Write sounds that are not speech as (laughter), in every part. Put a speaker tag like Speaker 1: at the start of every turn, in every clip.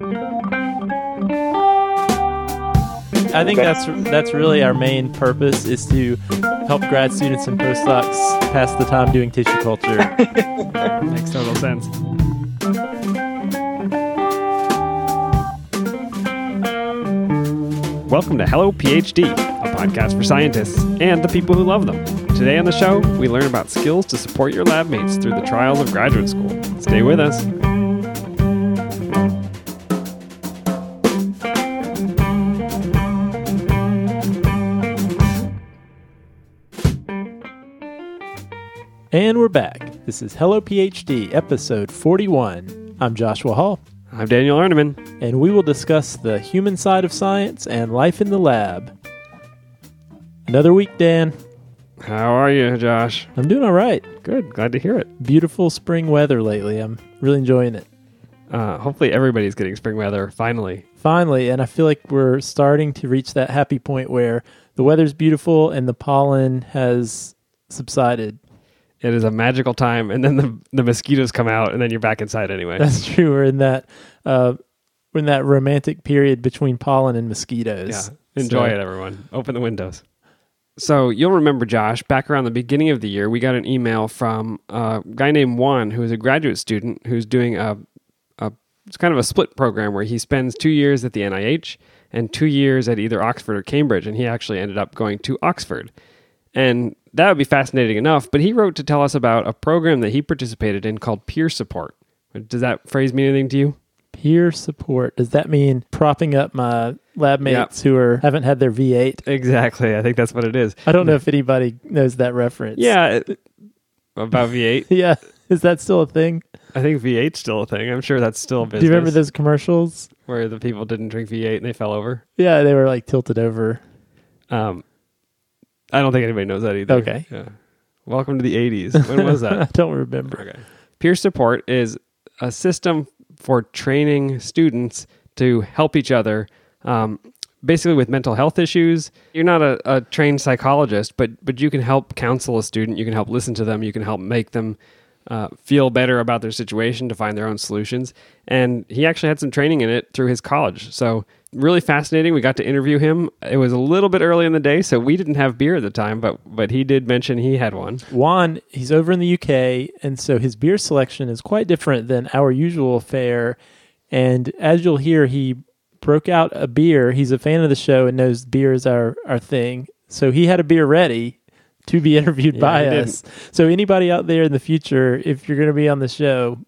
Speaker 1: I think that's that's really our main purpose is to help grad students and postdocs pass the time doing tissue culture. (laughs)
Speaker 2: Makes total sense. Welcome to Hello PhD, a podcast for scientists and the people who love them. Today on the show, we learn about skills to support your lab mates through the trials of graduate school. Stay with us.
Speaker 1: And we're back. This is Hello PhD, episode 41. I'm Joshua Hall,
Speaker 2: I'm Daniel Arneman.
Speaker 1: and we will discuss the human side of science and life in the lab. Another week, Dan.
Speaker 2: How are you, Josh?
Speaker 1: I'm doing all right.
Speaker 2: Good. Glad to hear it.
Speaker 1: Beautiful spring weather lately. I'm really enjoying it.
Speaker 2: Uh, hopefully, everybody's getting spring weather finally.
Speaker 1: Finally, and I feel like we're starting to reach that happy point where the weather's beautiful and the pollen has subsided.
Speaker 2: It is a magical time, and then the the mosquitoes come out, and then you're back inside anyway.
Speaker 1: That's (laughs) true. We're in that uh, we're in that romantic period between pollen and mosquitoes.
Speaker 2: Yeah. Enjoy
Speaker 1: So-
Speaker 2: it, everyone. Open the windows. So you'll remember, Josh, back around the beginning of the year, we got an email from a guy named Juan, who is a graduate student who's doing a, a it's kind of a split program where he spends two years at the NIH and two years at either Oxford or Cambridge, and he actually ended up going to Oxford. And that would be fascinating enough, but he wrote to tell us about a program that he participated in called peer support. Does that phrase mean anything to you?
Speaker 1: Peer support. Does that mean propping up my lab mates who are haven't had their V8?
Speaker 2: Exactly. I think that's what it is.
Speaker 1: I don't know if anybody knows that reference.
Speaker 2: Yeah. about V8. (laughs)
Speaker 1: Yeah. Is that still a thing?
Speaker 2: I think V8's still a thing. I'm sure that's still a business.
Speaker 1: Do you remember those commercials?
Speaker 2: where the people didn't drink V8 and they fell over?
Speaker 1: Yeah, they were like tilted over.
Speaker 2: Um, I don't think anybody knows that either.
Speaker 1: Okay.
Speaker 2: Yeah. Welcome to the 80s. (laughs) When was that?
Speaker 1: I don't remember.
Speaker 2: okay. Peer support is a system for training students to help each other. Um, basically with mental health issues you're not a, a trained psychologist but but you can help counsel a student you can help listen to them you can help make them uh, feel better about their situation to find their own solutions and he actually had some training in it through his college so really fascinating we got to interview him it was a little bit early in the day so we didn't have beer at the time but but he did mention he had one
Speaker 1: Juan, he's over in the UK, and so his beer selection is quite different than our usual fare. And as you'll hear, he broke out a beer. He's a fan of the show and knows beer is our, our thing. So he had a beer ready to be (laughs) interviewed
Speaker 2: Yeah,
Speaker 1: by us. So anybody out there in the future, if you're going to be on the show,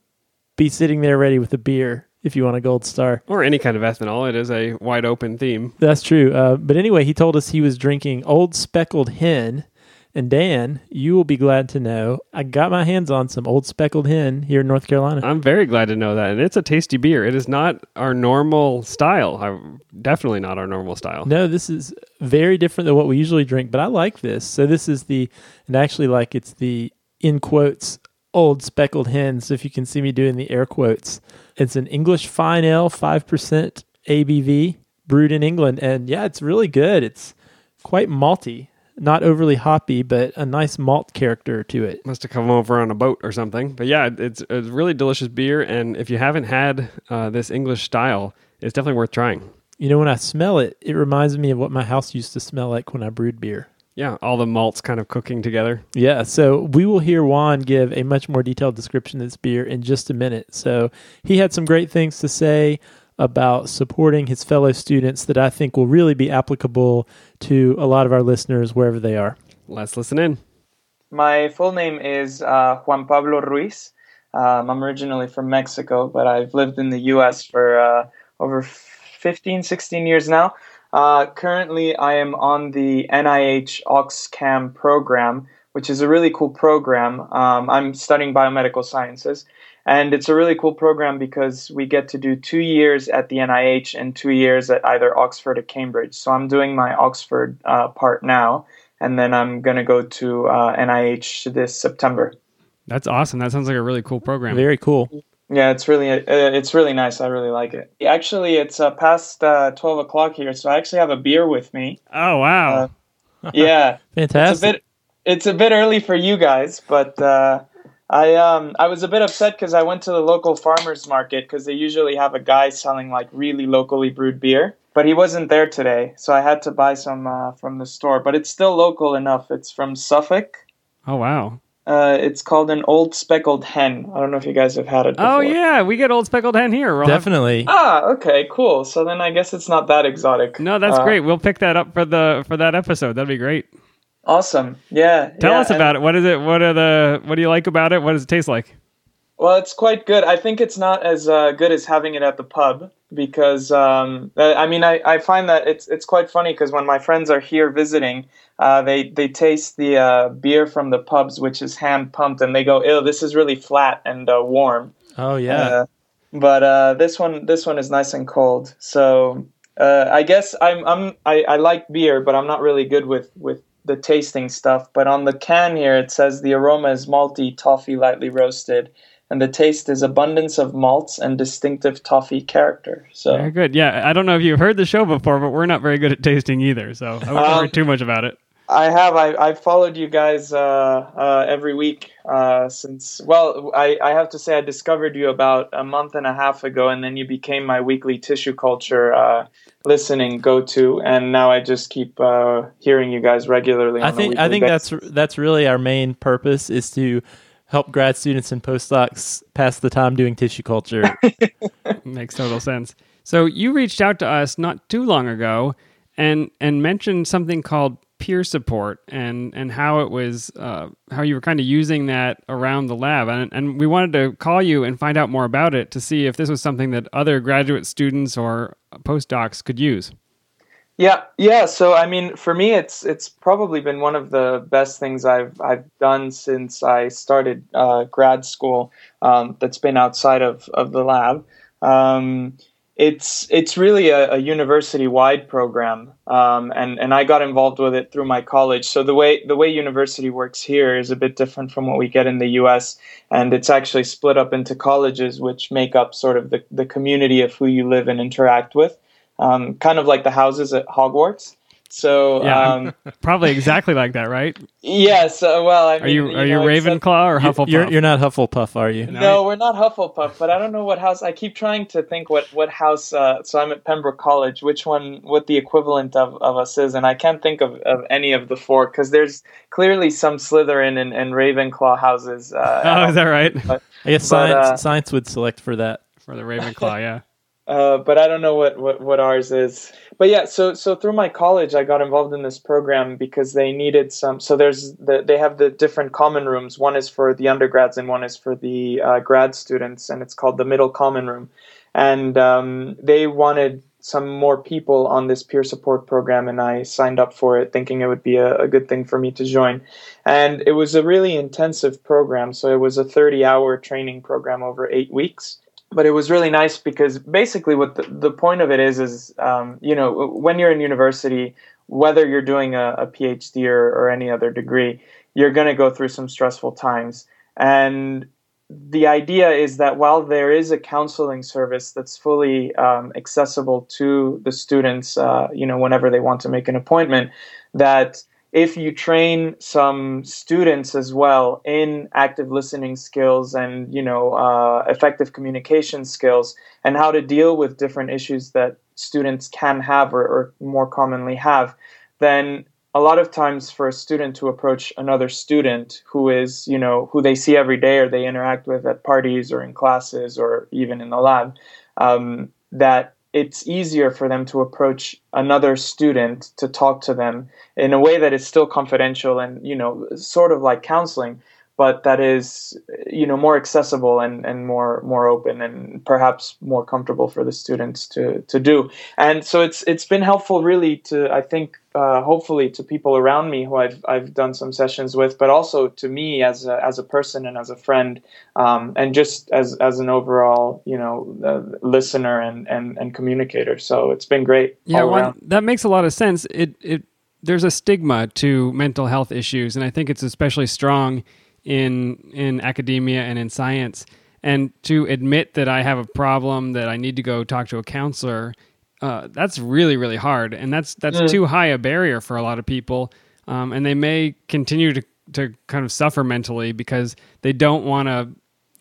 Speaker 1: be sitting there ready with a beer if you want a gold star.
Speaker 2: or any kind of ethanol it is a wide open theme
Speaker 1: That's true. Uh, but anyway, he told us he was drinking Old Speckled Hen. And Dan, you will be glad to know I got my hands on some Old Speckled Hen here in North Carolina.
Speaker 2: I'm very glad to know that. And it's a tasty beer. It is not our normal style. I, definitely not our normal style.
Speaker 1: No, this is very different than what we usually drink, but I like this. So this is the, and actually like it's the in quotes old speckled hen. So if you can see me doing the air quotes, it's an English fine ale, five percent ABV, brewed in England, and yeah, it's really good. It's quite malty, not overly hoppy, but a nice malt character to it.
Speaker 2: Must have come over on a boat or something. But yeah, it's a really delicious beer. And if you haven't had uh, this English style, it's definitely worth trying.
Speaker 1: You know, when I smell it, it reminds me of what my house used to smell like when I brewed beer.
Speaker 2: Yeah, all the malts kind of cooking together.
Speaker 1: Yeah, so we will hear Juan give a much more detailed description of this beer in just a minute. So he had some great things to say about supporting his fellow students that I think will really be applicable to a lot of our listeners wherever they are.
Speaker 2: Let's listen in.
Speaker 3: My full name is uh, Juan Pablo Ruiz. Um, I'm originally from Mexico, but I've lived in the U.S. for uh, over 15, 16 years now. Uh, currently, I am on the NIH OxCam program, which is a really cool program. Um, I'm studying biomedical sciences, and it's a really cool program because we get to do two years at the NIH and two years at either Oxford or Cambridge. So I'm doing my Oxford uh, part now, and then I'm going to go to uh, NIH this September.
Speaker 2: That's awesome. That sounds like a really cool program.
Speaker 1: Very cool.
Speaker 3: Yeah, it's really uh, it's really nice. I really like it. Actually, it's uh, past uh, twelve o'clock here, so I actually have a beer with me.
Speaker 2: oh, wow.
Speaker 3: Uh, (laughs) Yeah, it's a
Speaker 1: Fantastic.
Speaker 3: bit it's a bit early for you guys, but uh, I um I was a bit upset because I went to the local farmers market because they usually have a guy selling like really locally brewed beer, but he wasn't there today, so I had to buy some uh, from the store. But it's still local enough. It's from Suffolk.
Speaker 2: Oh wow.
Speaker 3: Uh, it's called an old speckled hen. I don't know if you guys have had it. Before.
Speaker 2: Oh yeah, we get old speckled hen here. We'll
Speaker 1: Definitely.
Speaker 3: Ah, okay, cool. So then I guess it's not that exotic.
Speaker 2: No, that's
Speaker 3: Uh,
Speaker 2: great. We'll pick that up for the for that episode. That'd be great.
Speaker 3: Awesome. Yeah.
Speaker 2: Tell
Speaker 3: yeah,
Speaker 2: us about it. What is it? What are the? What do you like about it? What does it taste like?
Speaker 3: Well, it's quite good. I think it's not as uh, good as having it at the pub because um, uh, I mean I, I find that it's it's quite funny because when my friends are here visiting, uh, they they taste the uh, beer from the pubs, which is hand pumped, and they go, "Ew, this is really flat and uh, warm."
Speaker 1: Oh yeah.
Speaker 3: Uh, but uh, this one this one is nice and cold. So uh, I guess I'm I'm I, I like beer, but I'm not really good with with the tasting stuff. But on the can here it says the aroma is malty, toffee, lightly roasted, and the taste is abundance of malts and distinctive toffee character. So
Speaker 2: Very good. Yeah, I don't know if you've heard the show before, but we're not very good at tasting either, so I wouldn't
Speaker 3: Um,
Speaker 2: worry too much about it.
Speaker 3: I have. I, I've followed you guys uh, uh, every week uh, since. Well, I, I have to say I discovered you about a month and a half ago, and then you became my weekly tissue culture uh, listening go to, and now I just keep uh, hearing you guys regularly.
Speaker 1: I
Speaker 3: on a
Speaker 1: think I think
Speaker 3: basis.
Speaker 1: that's that's really our main purpose is to help grad students and postdocs pass the time doing tissue culture. (laughs)
Speaker 2: Makes total sense. So you reached out to us not too long ago, and and mentioned something called peer support and and how it was uh, how you were kind of using that around the lab and and we wanted to call you and find out more about it to see if this was something that other graduate students or postdocs could use.
Speaker 3: Yeah, yeah. So I mean, for me, it's it's probably been one of the best things I've I've done since I started uh, grad school. Um, that's been outside of of the lab. Um, it's it's really a, a university wide program, um, and and I got involved with it through my college. So the way the way university works here is a bit different from what we get in the U.S. And it's actually split up into colleges, which make up sort of the the community of who you live and interact with um, kind of like the houses at Hogwarts. So
Speaker 2: Yeah.
Speaker 3: um, (laughs)
Speaker 2: Probably exactly like that, right?
Speaker 3: yes, uh, well, I
Speaker 2: Are
Speaker 3: mean,
Speaker 2: you are you
Speaker 3: know, except-
Speaker 2: Ravenclaw or Hufflepuff?
Speaker 1: you're you're not Hufflepuff, are you?
Speaker 3: No, we're not Hufflepuff, but I don't know what house. I keep trying to think what what house. Uh, so I'm at Pembroke College. Which one? What the equivalent of, of us is? And I can't think of, of any of the four because there's clearly some Slytherin and, and Ravenclaw houses. Uh, (laughs)
Speaker 2: oh, is that right?
Speaker 1: I guess
Speaker 3: But,
Speaker 1: science
Speaker 3: uh,
Speaker 1: science would select for that.
Speaker 2: For the Ravenclaw, yeah.
Speaker 3: Uh, but I don't know what, what, what ours is. But yeah, so so through my college, I got involved in this program because they needed some. So there's the, they have the different common rooms. One is for the undergrads and one is for the uh, grad students, and it's called the middle common room. And um, they wanted some more people on this peer support program, and I signed up for it, thinking it would be a, a good thing for me to join. And it was a really intensive program. So it was a 30-hour training program over eight weeks but it was really nice because basically what the, the point of it is is um, you know when you're in university whether you're doing a, a phd or, or any other degree you're going to go through some stressful times. And the idea is that while there is a counseling service that's fully um, accessible to the students uh, you know whenever they want to make an appointment that if you train some students as well in active listening skills and you know uh, effective communication skills and how to deal with different issues that students can have or, or more commonly have then a lot of times for a student to approach another student who is you know who they see every day or they interact with at parties or in classes or even in the lab um, that it's easier for them to approach another student to talk to them in a way that is still confidential and you know sort of like counseling but that is you know more accessible and, and more more open and perhaps more comfortable for the students to, to do. And so it's it's been helpful really to I think uh, hopefully to people around me who I've I've done some sessions with but also to me as a, as a person and as a friend um, and just as as an overall you know uh, listener and, and and communicator. So it's been great
Speaker 2: Yeah,
Speaker 3: Juan,
Speaker 2: that makes a lot of sense. It it there's a stigma to mental health issues, and I think it's especially strong in in academia and in science. And to admit that I have a problem that I need to go talk to a counselor, uh, that's really really hard, and that's that's
Speaker 3: Mm.
Speaker 2: too high a barrier for a lot of people. Um, and they may continue to to kind of suffer mentally because they don't want to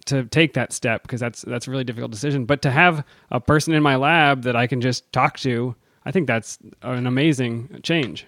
Speaker 2: to take that step because that's that's a really difficult decision. But to have a person in my lab that I can just talk to, I think that's an amazing change.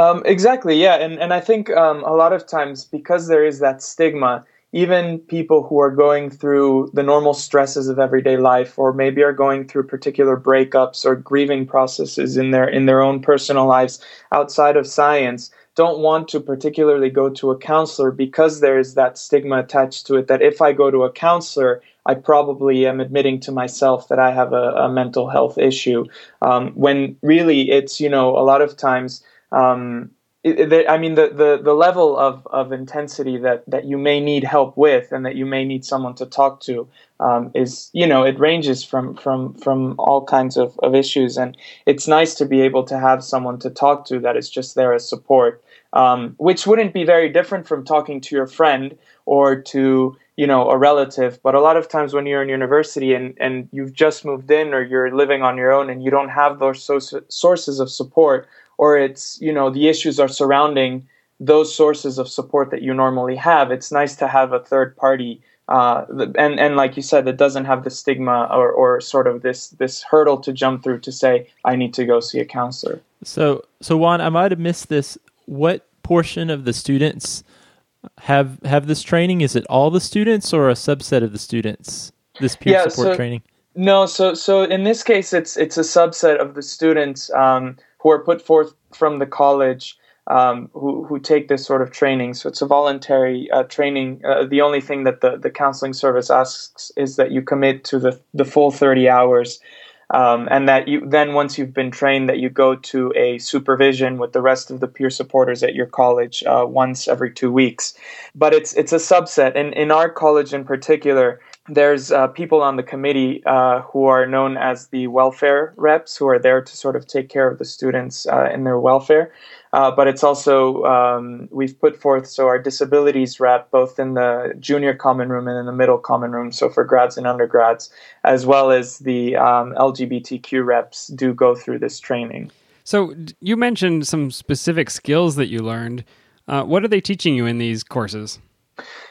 Speaker 3: Um, exactly, yeah, and and I think um, a lot of times because there is that stigma, even people who are going through the normal stresses of everyday life, or maybe are going through particular breakups or grieving processes in their in their own personal lives outside of science, don't want to particularly go to a counselor because there is that stigma attached to it that if I go to a counselor, I probably am admitting to myself that I have a, a mental health issue. Um, when really it's, you know, a lot of times um, it, I mean, the, the, the level of, of intensity that, that you may need help with and that you may need someone to talk to um, is, you know, it ranges from, from, from all kinds of, of issues. And it's nice to be able to have someone to talk to that is just there as support, um, which wouldn't be very different from talking to your friend or to, you know, a relative. But a lot of times when you're in university and, and you've just moved in or you're living on your own and you don't have those sources of support, or it's you know the issues are surrounding those sources of support that you normally have. It's nice to have a third party uh, and and like you said it doesn't have the stigma or, or sort of this this hurdle to jump through to say i need to go see a counselor.
Speaker 1: So so juan i might have missed this. What portion of the students have have this training? Is it all the students or a subset of the students this peer yeah, support
Speaker 3: so,
Speaker 1: training
Speaker 3: no so so in this case it's it's a subset of the students um, who are put forth from the college um, who, who take this sort of training. So it's a voluntary uh, training. Uh, the only thing that the, the counseling service asks is that you commit to the, the full 30 hours. Um, and that you then once you've been trained that you go to a supervision with the rest of the peer supporters at your college uh, once every two weeks but it's it's a subset and in our college in particular there's uh, people on the committee uh, who are known as the welfare reps, who are there to sort of take care of the students uh, in their welfare. Uh, but it's also, um, we've put forth, so our disabilities rep, both in the junior common room and in the middle common room, so for grads and undergrads, as well as the um, LGBTQ reps, do go through this training.
Speaker 2: So you mentioned some specific skills that you learned. Uh, what are they teaching you in these courses?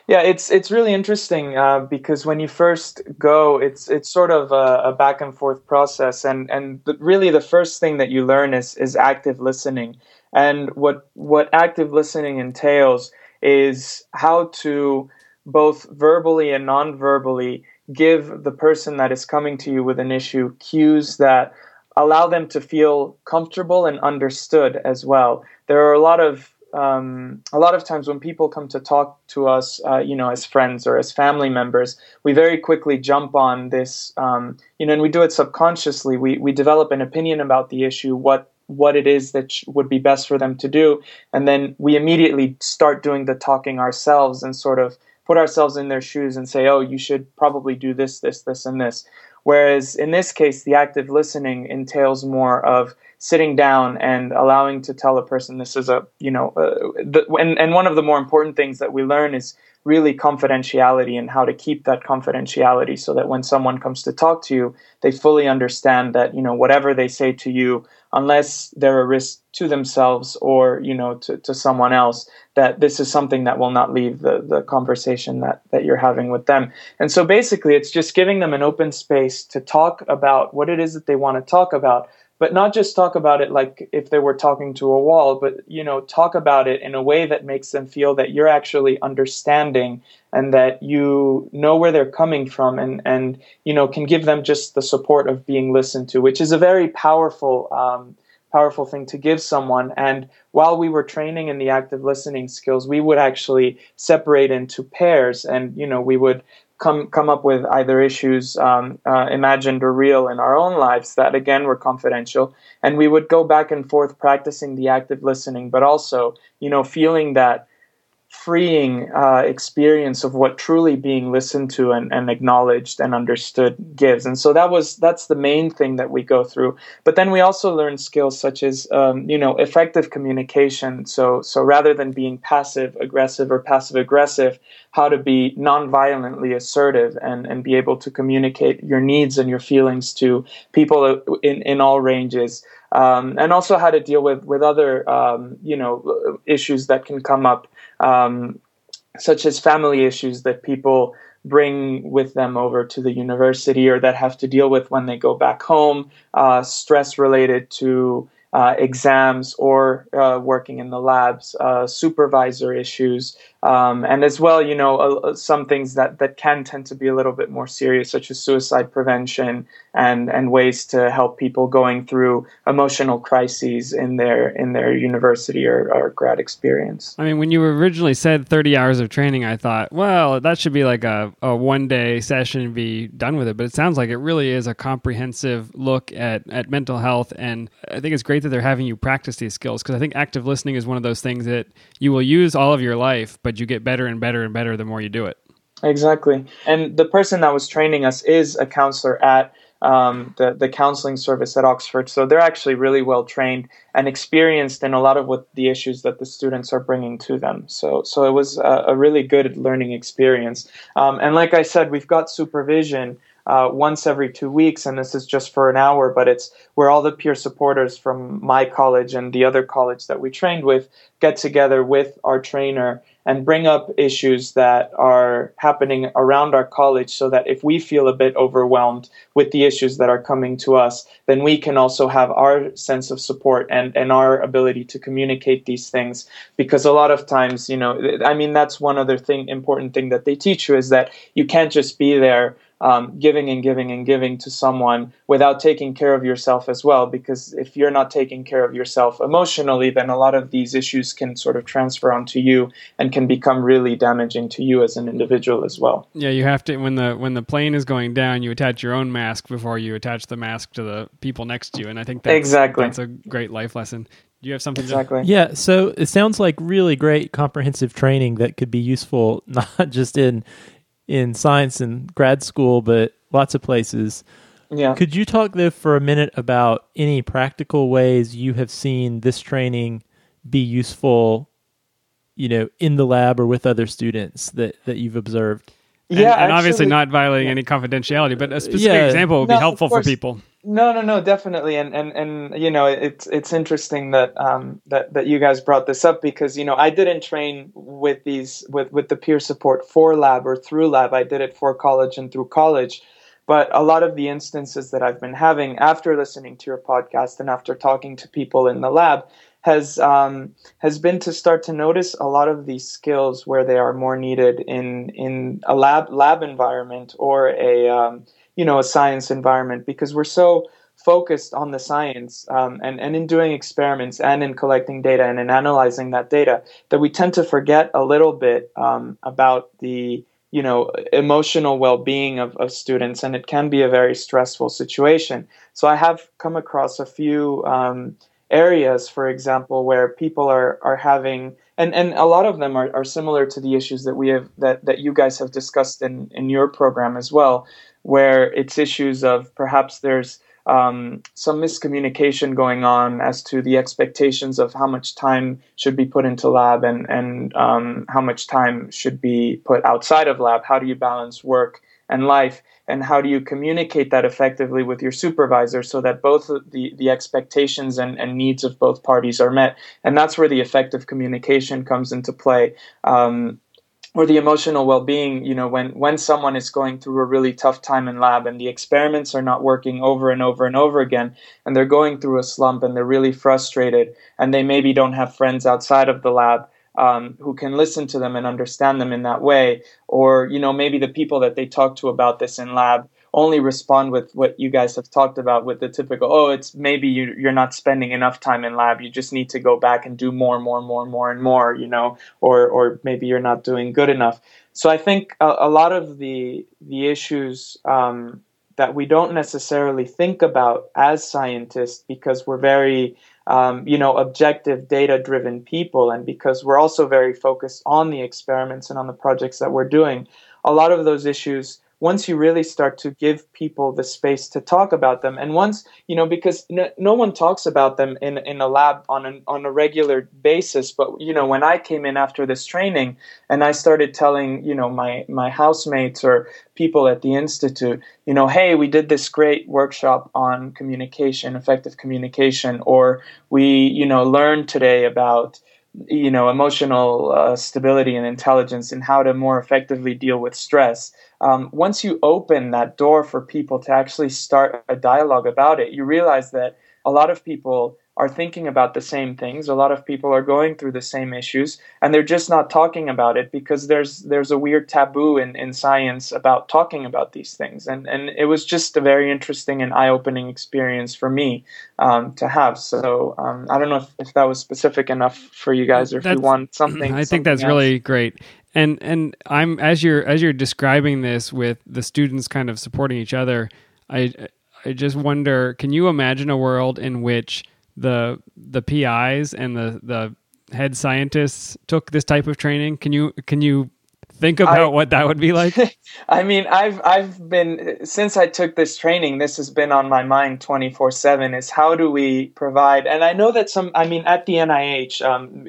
Speaker 3: Yeah, it's it's really interesting uh, because when you first go, it's it's sort of a, a back and forth process, and and really the first thing that you learn is is active listening, and what what active listening entails is how to both verbally and non-verbally give the person that is coming to you with an issue cues that allow them to feel comfortable and understood as well. There are a lot of um, a lot of times when people come to talk to us, uh, you know, as friends or as family members, we very quickly jump on this, um, you know, and we do it subconsciously. We we develop an opinion about the issue, what what it is that sh- would be best for them to do, and then we immediately start doing the talking ourselves and sort of put ourselves in their shoes and say, oh, you should probably do this, this, this, and this. Whereas in this case, the active listening entails more of sitting down and allowing to tell a person this is a you know uh, the, and, and one of the more important things that we learn is really confidentiality and how to keep that confidentiality so that when someone comes to talk to you they fully understand that you know whatever they say to you unless they're a risk to themselves or you know to, to someone else that this is something that will not leave the, the conversation that, that you're having with them. And so basically it's just giving them an open space to talk about what it is that they want to talk about but not just talk about it like if they were talking to a wall but you know talk about it in a way that makes them feel that you're actually understanding and that you know where they're coming from and and you know can give them just the support of being listened to which is a very powerful um, powerful thing to give someone. And while we were training in the active listening skills we would actually separate into pairs and you know we would come come up with either issues um, uh, imagined or real in our own lives that again were confidential. And we would go back and forth practicing the active listening but also you know feeling that freeing uh, experience of what truly being listened to and, and acknowledged and understood gives. And so that was that's the main thing that we go through. But then we also learn skills such as um, you know effective communication. So so rather than being passive aggressive or passive aggressive how to be non-violently assertive and and be able to communicate your needs and your feelings to people in in all ranges. Um, and also how to deal with with other um, you know issues that can come up, um, such as family issues that people bring with them over to the university or that have to deal with when they go back home, uh, stress related to uh, exams or uh, working in the labs, uh, supervisor issues, um, and as well, you know, uh, some things that, that can tend to be a little bit more serious, such as suicide prevention and, and ways to help people going through emotional crises in their in their university or, or grad experience.
Speaker 2: I mean, when you originally said 30 hours of training, I thought, well, that should be like a, a one day session and be done with it. But it sounds like it really is a comprehensive look at, at mental health. And I think it's great that they're having you practice these skills because I think active listening is one of those things that you will use all of your life, but you get better and better and better the more you do it.
Speaker 3: Exactly. And the person that was training us is a counselor at um, the, the counseling service at Oxford. So they're actually really well trained and experienced in a lot of what the issues that the students are bringing to them. So, so it was a, a really good learning experience. Um, and like I said, we've got supervision uh, once every two weeks, and this is just for an hour, but it's where all the peer supporters from my college and the other college that we trained with get together with our trainer and bring up issues that are happening around our college so that if we feel a bit overwhelmed with the issues that are coming to us, then we can also have our sense of support and, and our ability to communicate these things. Because a lot of times, you know, I mean, that's one other thing, important thing that they teach you is that you can't just be there um, giving and giving and giving to someone without taking care of yourself as well. Because if you're not taking care of yourself emotionally, then a lot of these issues can sort of transfer onto you and can become really damaging to you as an individual as well.
Speaker 2: Yeah, you have to when the when the plane is going down, you attach your own mask before you attach the mask to the people next to you, and I think that's,
Speaker 3: exactly
Speaker 2: that's a great life lesson. Do you have something?
Speaker 3: Exactly.
Speaker 2: To-
Speaker 1: yeah. So it sounds like really great comprehensive training that could be useful (laughs) not just in in science and grad school, but lots of places.
Speaker 3: Yeah.
Speaker 1: Could you talk though for a minute about any practical ways you have seen this training be useful, you know, in the lab or with other students that that you've observed?
Speaker 2: And,
Speaker 3: yeah,
Speaker 2: and obviously
Speaker 3: actually-
Speaker 2: not violating any confidentiality, but a specific
Speaker 1: Yeah.
Speaker 2: example would
Speaker 3: No,
Speaker 2: be helpful for people.
Speaker 3: No, no, no, definitely, and and and you know, it's it's interesting that um that that you guys brought this up because you know I didn't train with these with with the peer support for lab or through lab. I did it for college and through college, but a lot of the instances that I've been having after listening to your podcast and after talking to people in the lab has um, has been to start to notice a lot of these skills where they are more needed in in a lab lab environment or a um, you know a science environment because we're so focused on the science um, and and in doing experiments and in collecting data and in analyzing that data that we tend to forget a little bit um, about the you know emotional well-being of, of students and it can be a very stressful situation. So i have come across a few um, areas for example where people are are having and and a lot of them are, are similar to the issues that we have that that you guys have discussed in in your program as well where it's issues of perhaps there's um, some miscommunication going on as to the expectations of how much time should be put into lab and and um, how much time should be put outside of lab. How do you balance work and life, and how do you communicate that effectively with your supervisor so that both the the expectations and, and needs of both parties are met? And that's where the effective communication comes into play. Um, or the emotional well-being you know when when someone is going through a really tough time in lab and the experiments are not working over and over and over again and they're going through a slump and they're really frustrated and they maybe don't have friends outside of the lab um, who can listen to them and understand them in that way or you know maybe the people that they talk to about this in lab only respond with what you guys have talked about with the typical oh it's maybe you, you're not spending enough time in lab. You just need to go back and do more and more and more and more and more you know or or maybe you're not doing good enough. So i think a, a lot of the the issues um, that we don't necessarily think about as scientists because we're very um, you know objective data driven people and because we're also very focused on the experiments and on the projects that we're doing a lot of those issues once you really start to give people the space to talk about them and once you know because no, no one talks about them in, in a lab on, an, on a regular basis but you know when i came in after this training and i started telling you know my my housemates or people at the institute you know hey we did this great workshop on communication effective communication or we you know learned today about you know emotional uh, stability and intelligence and how to more effectively deal with stress. Um, once you open that door for people to actually start a dialogue about it you realize that a lot of people are thinking about the same things. A lot of people are going through the same issues, and they're just not talking about it because there's there's a weird taboo in, in science about talking about these things. And and it was just a very interesting and eye opening experience for me um, to have. So um, I don't know if, if that was specific enough for you guys, or if
Speaker 2: that's,
Speaker 3: you want something.
Speaker 2: I
Speaker 3: something
Speaker 2: think that's
Speaker 3: else.
Speaker 2: really great. And and I'm as you're as you're describing this with the students kind of supporting each other, I I just wonder, can you imagine a world in which the the PIs and the the head scientists took this type of training? Can you can you think about I, what that would be like? (laughs)
Speaker 3: I mean, I've I've been since I took this training. This has been on my mind twenty four seven. Is how do we provide? And I know that some. I mean, at the NIH, um,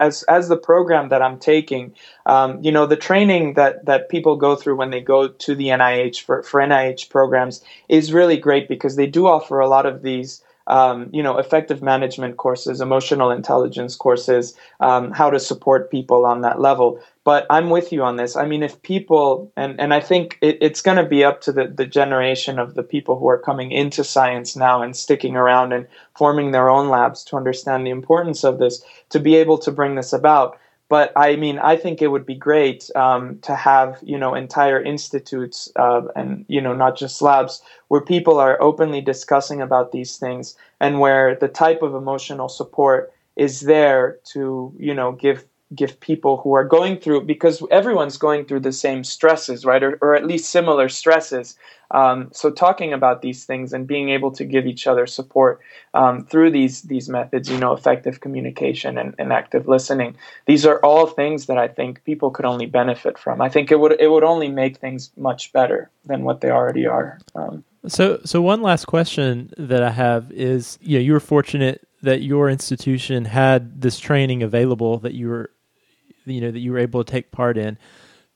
Speaker 3: as as the program that I'm taking, um, you know, the training that that people go through when they go to the NIH for for NIH programs is really great because they do offer a lot of these um, you know, effective management courses, emotional intelligence courses, um, how to support people on that level. But I'm with you on this. I mean, if people, and, and I think it, it's going to be up to the, the generation of the people who are coming into science now and sticking around and forming their own labs to understand the importance of this, to be able to bring this about but I mean, I think it would be great um, to have you know entire institutes uh, and you know not just labs where people are openly discussing about these things and where the type of emotional support is there to you know give give people who are going through because everyone's going through the same stresses right? Or, or at least similar stresses. Um, so talking about these things and being able to give each other support um, through these these methods you know effective communication and, and active listening. These are all things that i think people could only benefit from. I think it would it would only make things much better than what they already are um,
Speaker 1: so so one last question that i have is you know you were fortunate that your institution had this training available that you were you know that you were able to take part in.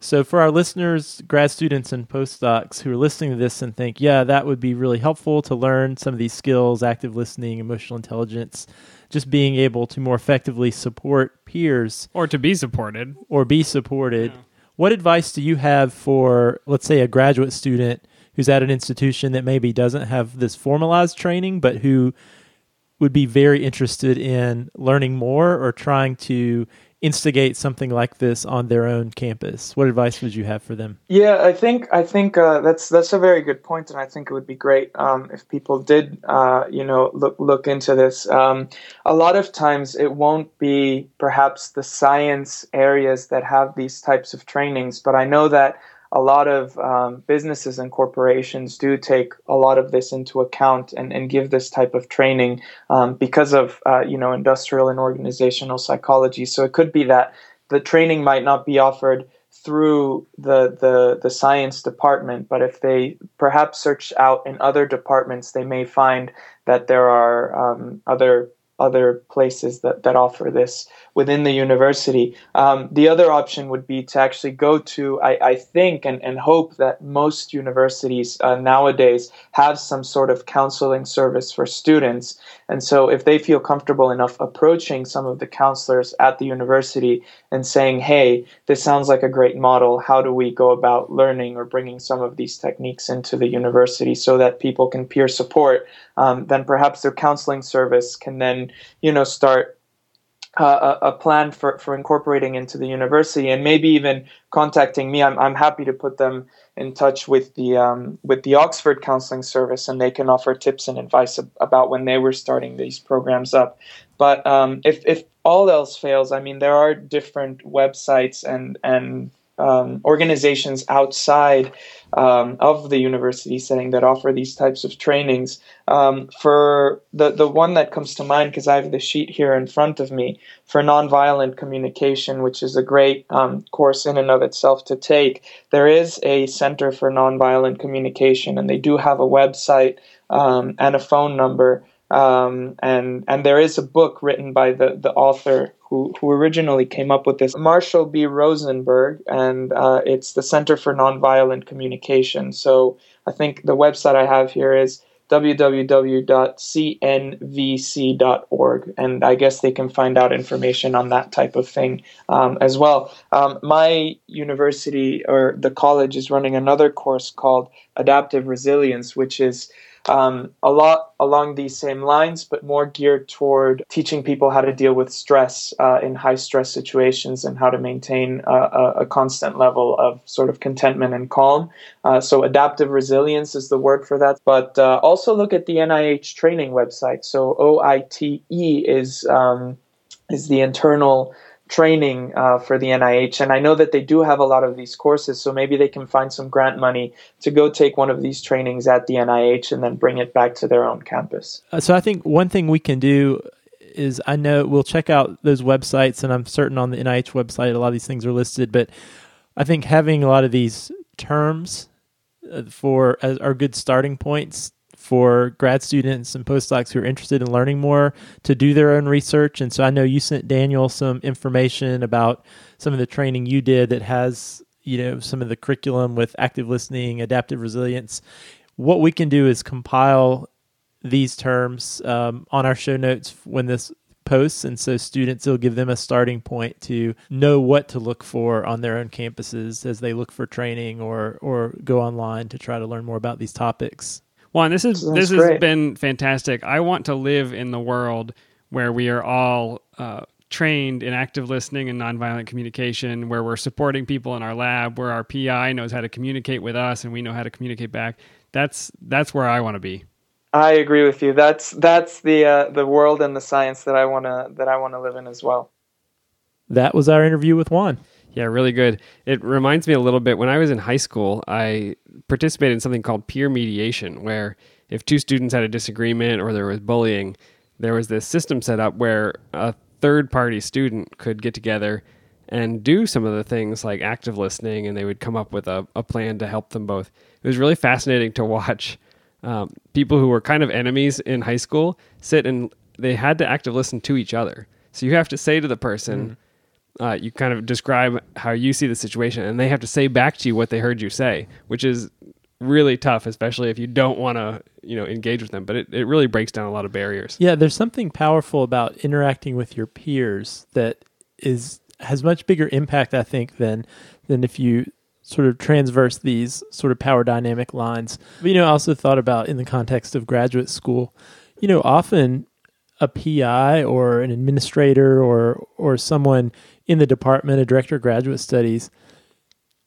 Speaker 1: So for our listeners, grad students and postdocs who are listening to this and think, yeah, that would be really helpful to learn some of these skills, active listening, emotional intelligence, just being able to more effectively support peers
Speaker 2: or to be supported
Speaker 1: or be supported. Yeah. What advice do you have for let's say a graduate student who's at an institution that maybe doesn't have this formalized training but who would be very interested in learning more or trying to instigate something like this on their own campus? What advice would you have for them?
Speaker 3: Yeah, I think I think uh, that's that's a very good point, and I think it would be great um, if people did, uh, you know, look look into this. Um, a lot of times, it won't be perhaps the science areas that have these types of trainings, but I know that a lot of um, businesses and corporations do take a lot of this into account and, and give this type of training um, because of uh, you know industrial and organizational psychology. So it could be that the training might not be offered through the, the the science department, but if they perhaps search out in other departments, they may find that there are um, other other places that, that offer this within the university. Um, the other option would be to actually go to, I, I think and, and hope that most universities uh, nowadays have some sort of counseling service for students. And so if they feel comfortable enough approaching some of the counselors at the university and saying, hey, this sounds like a great model, how do we go about learning or bringing some of these techniques into the university so that people can peer support, um, then perhaps their counseling service can then, you know, start uh, a, a, plan for, for incorporating into the university and maybe even contacting me. I'm, I'm happy to put them in touch with the um, with the Oxford Counseling Service and they can offer tips and advice ab- about when they were starting these programs up. But um, if, if all else fails, I mean, there are different websites and, and um, organizations outside um, of the university setting that offer these types of trainings. Um, for the, the one that comes to mind, because I have the sheet here in front of me, for nonviolent communication, which is a great um, course in and of itself to take, there is a Center for Nonviolent Communication, and they do have a website um, and a phone number. Um, and and there is a book written by the, the author who, who originally came up with this, Marshall B. Rosenberg, and uh, it's the Center for Nonviolent Communication. So I think the website I have here is www.cnvc.org, and I guess they can find out information on that type of thing um, as well. Um, my university or the college is running another course called Adaptive Resilience, which is um, a lot along these same lines, but more geared toward teaching people how to deal with stress uh, in high stress situations and how to maintain a, a, constant level of sort of contentment and calm. Uh, so, adaptive resilience is the word for that. But uh, also look at the NIH training website. So, OITE is um, is the internal training uh, for the NIH. And I know that they do have a lot of these courses, so maybe they can find some grant money to go take one of these trainings at the NIH and then bring it back to their own campus.
Speaker 1: Uh, so I think one thing we can do is I know we'll check out those websites, and I'm certain on the NIH website a lot of these things are listed, but I think having a lot of these terms uh, for as are good starting points for grad students and postdocs who are interested in learning more to do their own research. And so I know you sent Daniel some information about some of the training you did that has, you know, some of the curriculum with active listening, adaptive resilience. What we can do is compile these terms um, on our show notes when this posts and so students will give them a starting point to know what to look for on their own campuses as they look for training or or go online to try to learn more about these topics
Speaker 2: Juan, this is this great. has been fantastic. I want to live in the world where we are all uh, trained in active listening and nonviolent communication, where we're supporting people in our lab, where our PI knows how to communicate with us and we know how to communicate back. That's that's where I want to be.
Speaker 3: I agree with you. That's that's the uh, the world and the science that I wanna that I wanna live in as well.
Speaker 1: That was our interview with Juan.
Speaker 2: Yeah, really good. It reminds me a little bit when I was in high school, I participated in something called peer mediation, where if two students had a disagreement or there was bullying, there was this system set up where a third party student could get together and do some of the things like active listening, and they would come up with a, a plan to help them both. It was really fascinating to watch um, people who were kind of enemies in high school sit and they had to active listen to each other. So you have to say to the person, mm uh, you kind of describe how you see the situation, and they have to say back to you what they heard you say, which is really tough, especially if you don't want to, you know, engage with them. But it, it really breaks down a lot of barriers.
Speaker 1: Yeah, there's something powerful about interacting with your peers that is has much bigger impact, I think, than than if you sort of transverse these sort of power dynamic lines. But, you know, I also thought about in the context of graduate school, you know, often a PI or an administrator or or someone in the department, a director of graduate studies,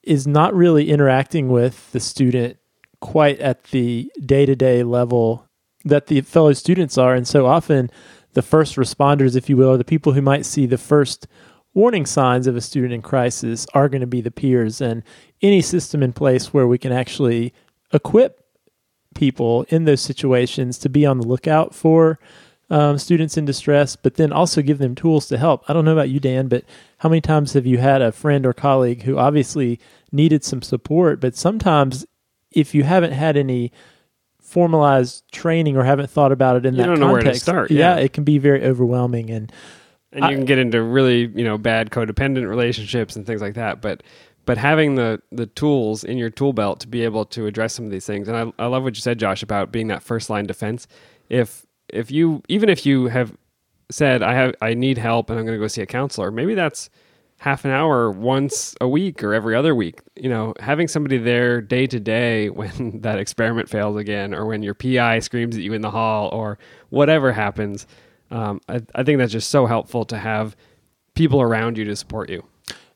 Speaker 1: is not really interacting with the student quite at the day to day level that the fellow students are. And so often, the first responders, if you will, or the people who might see the first warning signs of a student in crisis are going to be the peers. And any system in place where we can actually equip people in those situations to be on the lookout for um, students in distress, but then also give them tools to help. I don't know about you, Dan, but how many times have you had a friend or colleague who obviously needed some support, but sometimes if you haven't had any formalized training or haven't thought about it in
Speaker 2: you
Speaker 1: that
Speaker 2: context, start, yeah.
Speaker 1: yeah. it can be very overwhelming and
Speaker 2: and you can get into really you know bad codependent relationships and things like that. But but having the the tools in your tool belt to be able to address some of these things, and I, I love what you said, Josh, about being that first line defense. If if you even if you have said I have I need help and I'm going to go see a counselor, maybe that's half an hour once a week or every other week. You know, having somebody there day to day (laughs) when that experiment fails again, or when your PI screams at you in the hall, or whatever happens. Um, I, I think that's just so helpful to have people around you to support you.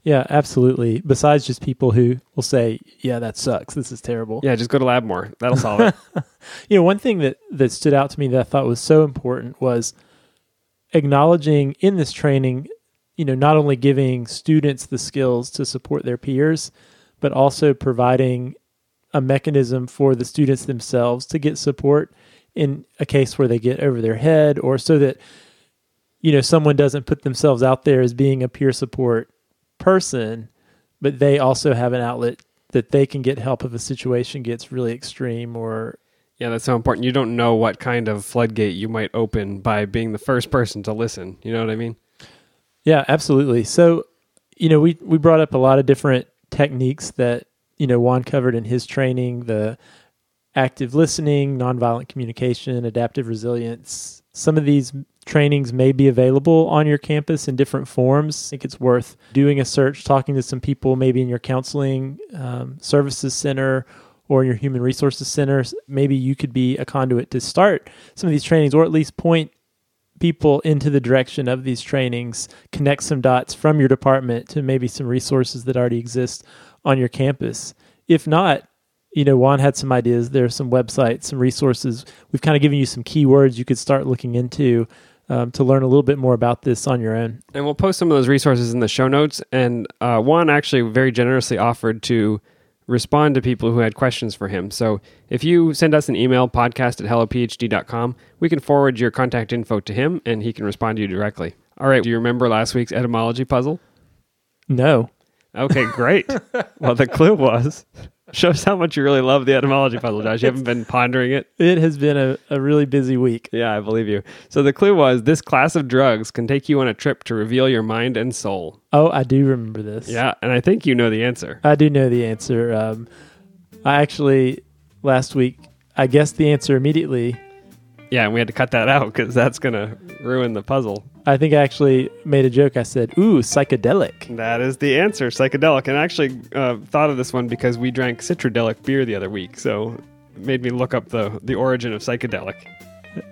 Speaker 1: Yeah, absolutely. Besides just people who will say, "Yeah, that sucks. This is terrible."
Speaker 2: Yeah, just go to Labmore. That'll solve it. (laughs)
Speaker 1: you know, one thing that that stood out to me that I thought was so important was acknowledging in this training you know, not only giving students the skills to support their peers, but also providing a mechanism for the students themselves to get support in a case where they get over their head or so that you know someone doesn't put themselves out there as being a peer support person but they also have an outlet that they can get help if a situation gets really extreme or
Speaker 2: Yeah, that's so important. You don't know what kind of floodgate you might open by being the first person to listen. You know what I mean?
Speaker 1: Yeah, absolutely. So, you know, we we brought up a lot of different techniques that you know Juan covered in his training: the active listening, nonviolent communication, adaptive resilience. Some of these trainings may be available on your campus in different forms. I think it's worth doing a search, talking to some people, maybe in your counseling um, services center or in your human resources center. Maybe you could be a conduit to start some of these trainings, or at least point people into the direction of these trainings, connect some dots from your department to maybe some resources that already exist on your campus. If not, you know, Juan had some ideas. There are some websites, some resources. We've kind of given you some keywords you could start looking into um, to learn a little bit more about this on your own.
Speaker 2: And we'll post some of those resources in the show notes. And uh, Juan actually very generously offered to respond to people who had questions for him. So if you send us an email, podcast at hellophd.com, we can forward your contact info to him and he can respond to you directly. All right. Do you remember last week's etymology puzzle?
Speaker 1: No.
Speaker 2: Okay, great. (laughs) well, the clue was shows how much you really love the etymology puzzle, Josh. You haven't been pondering it.
Speaker 1: It has been a, a really busy week.
Speaker 2: Yeah, I believe you. So the clue was this class of drugs can take you on a trip to reveal your mind and soul.
Speaker 1: Oh, I do remember this.
Speaker 2: Yeah, and I think you know the answer.
Speaker 1: I do know the answer. Um, I actually, last week, I guessed the answer immediately.
Speaker 2: Yeah, and we had to cut that (laughs) out because that's going to ruin the puzzle.
Speaker 1: I think I actually made a joke. I said, ooh, psychedelic.
Speaker 2: That is the answer, psychedelic. And I actually uh, thought of this one because we drank citradelic beer the other week. So it made me look up the, the origin of psychedelic.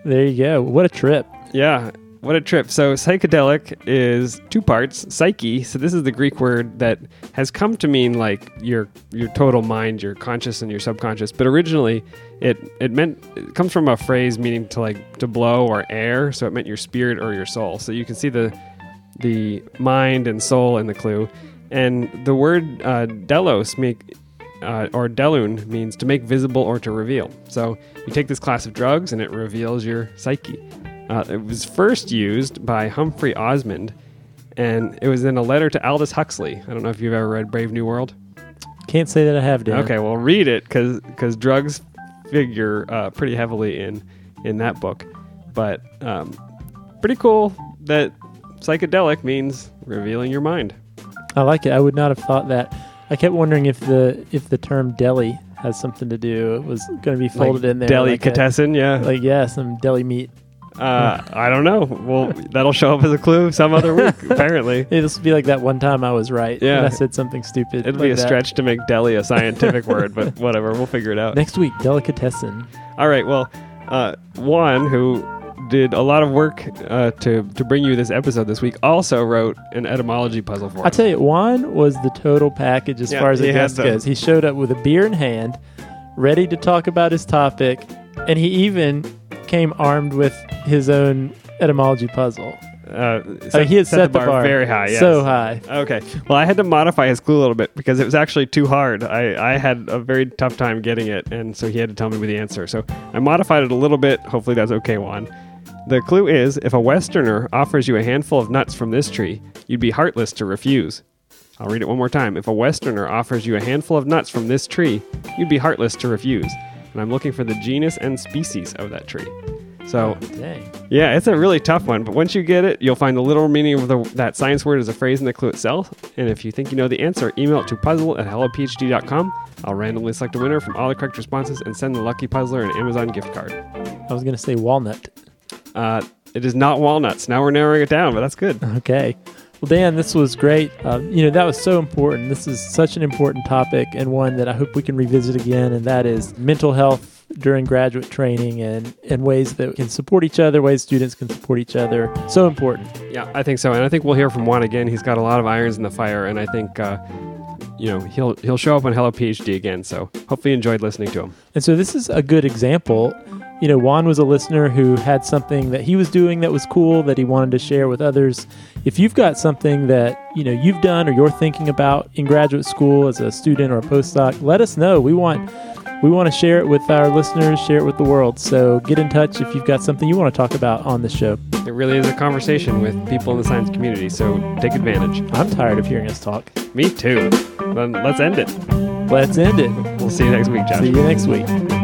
Speaker 1: There you go. What a trip.
Speaker 2: Yeah, what a trip. So, psychedelic is two parts. Psyche, so this is the Greek word that has come to mean like your your total mind, your conscious and your subconscious. But originally, it it meant it comes from a phrase meaning to like to blow or air, so it meant your spirit or your soul. So you can see the the mind and soul in the clue. And the word uh, delos make uh, or delun means to make visible or to reveal. So you take this class of drugs and it reveals your psyche. Uh, it was first used by Humphrey Osmond, and it was in a letter to Aldous Huxley. I don't know if you've ever read Brave New World.
Speaker 1: Can't say that I have, Dan.
Speaker 2: Okay, well, read it because drugs figure uh, pretty heavily in in that book. But um, pretty cool that psychedelic means revealing your mind.
Speaker 1: I like it. I would not have thought that. I kept wondering if the if the term deli has something to do. It was going to be folded
Speaker 2: like
Speaker 1: in there.
Speaker 2: Delicatessen,
Speaker 1: like,
Speaker 2: yeah.
Speaker 1: like yeah, some deli meat.
Speaker 2: Uh, I don't know. Well, that'll show up as a clue some other week, (laughs) apparently.
Speaker 1: Will be like that one time I was right.
Speaker 2: Yeah.
Speaker 1: and I said something stupid.
Speaker 2: It'd
Speaker 1: like
Speaker 2: be a
Speaker 1: that.
Speaker 2: stretch to make deli a scientific word, but (laughs) whatever. We'll figure it out.
Speaker 1: Next week, delicatessen.
Speaker 2: All right. Well, uh, Juan, who did a lot of work uh, to to bring you this episode this week, also wrote an etymology puzzle for us.
Speaker 1: I tell you, Juan was the total package as
Speaker 2: Yeah,
Speaker 1: far as
Speaker 2: had
Speaker 1: goes. He showed up with a beer in hand, ready to talk about his topic, and he even came armed with his own etymology puzzle.
Speaker 2: Uh,
Speaker 1: I mean, he had set, the, bar,
Speaker 2: very high. Yes.
Speaker 1: so high.
Speaker 2: Okay. Well, I had to modify his clue a little bit because it was actually too hard. I, I had a very tough time getting it, and so he had to tell me the answer. So I modified it a little bit. Hopefully, that's okay, Juan. The clue is if a Westerner offers you a handful of nuts from this tree, you'd be heartless to refuse. I'll read it one more time. If a Westerner offers you a handful of nuts from this tree, you'd be heartless to refuse. And I'm looking for the genus and species of that tree. So,
Speaker 1: Dang.
Speaker 2: yeah, it's a really tough one, but once you get it, you'll find the literal meaning of the, that science word as a phrase in the clue itself. And if you think you know the answer, email it to puzzle at hellophd.com. I'll randomly select a winner from all the correct responses and send the lucky puzzler an Amazon gift card.
Speaker 1: I was going to say walnut.
Speaker 2: Uh, it is not walnuts. Now we're narrowing it down, but that's good.
Speaker 1: Okay. Well, Dan, this was great. Uh, you know, that was so important. This is such an important topic and one that I hope we can revisit again, and that is mental health during graduate training and, and ways that we can support each other, ways students can support each other. So important.
Speaker 2: Yeah, I think so, and I think we'll hear from Juan again. He's got a lot of irons in the fire, and I think uh, you know he'll he'll show up on Hello PhD again. So hopefully, you enjoyed listening to him.
Speaker 1: And so this is a good example. You know, Juan was a listener who had something that he was doing that was cool that he wanted to share with others. If you've got something that, you know, you've done or you're thinking about in graduate school as a student or a postdoc, let us know. We want we want to share it with our listeners, share it with the world. So get in touch if you've got something you want to talk about on the show.
Speaker 2: It really is a conversation with people in the science community, so take advantage.
Speaker 1: I'm tired of hearing us talk.
Speaker 2: Me too. Then let's end it.
Speaker 1: Let's end it.
Speaker 2: We'll see you next week, Josh.
Speaker 1: See you next week.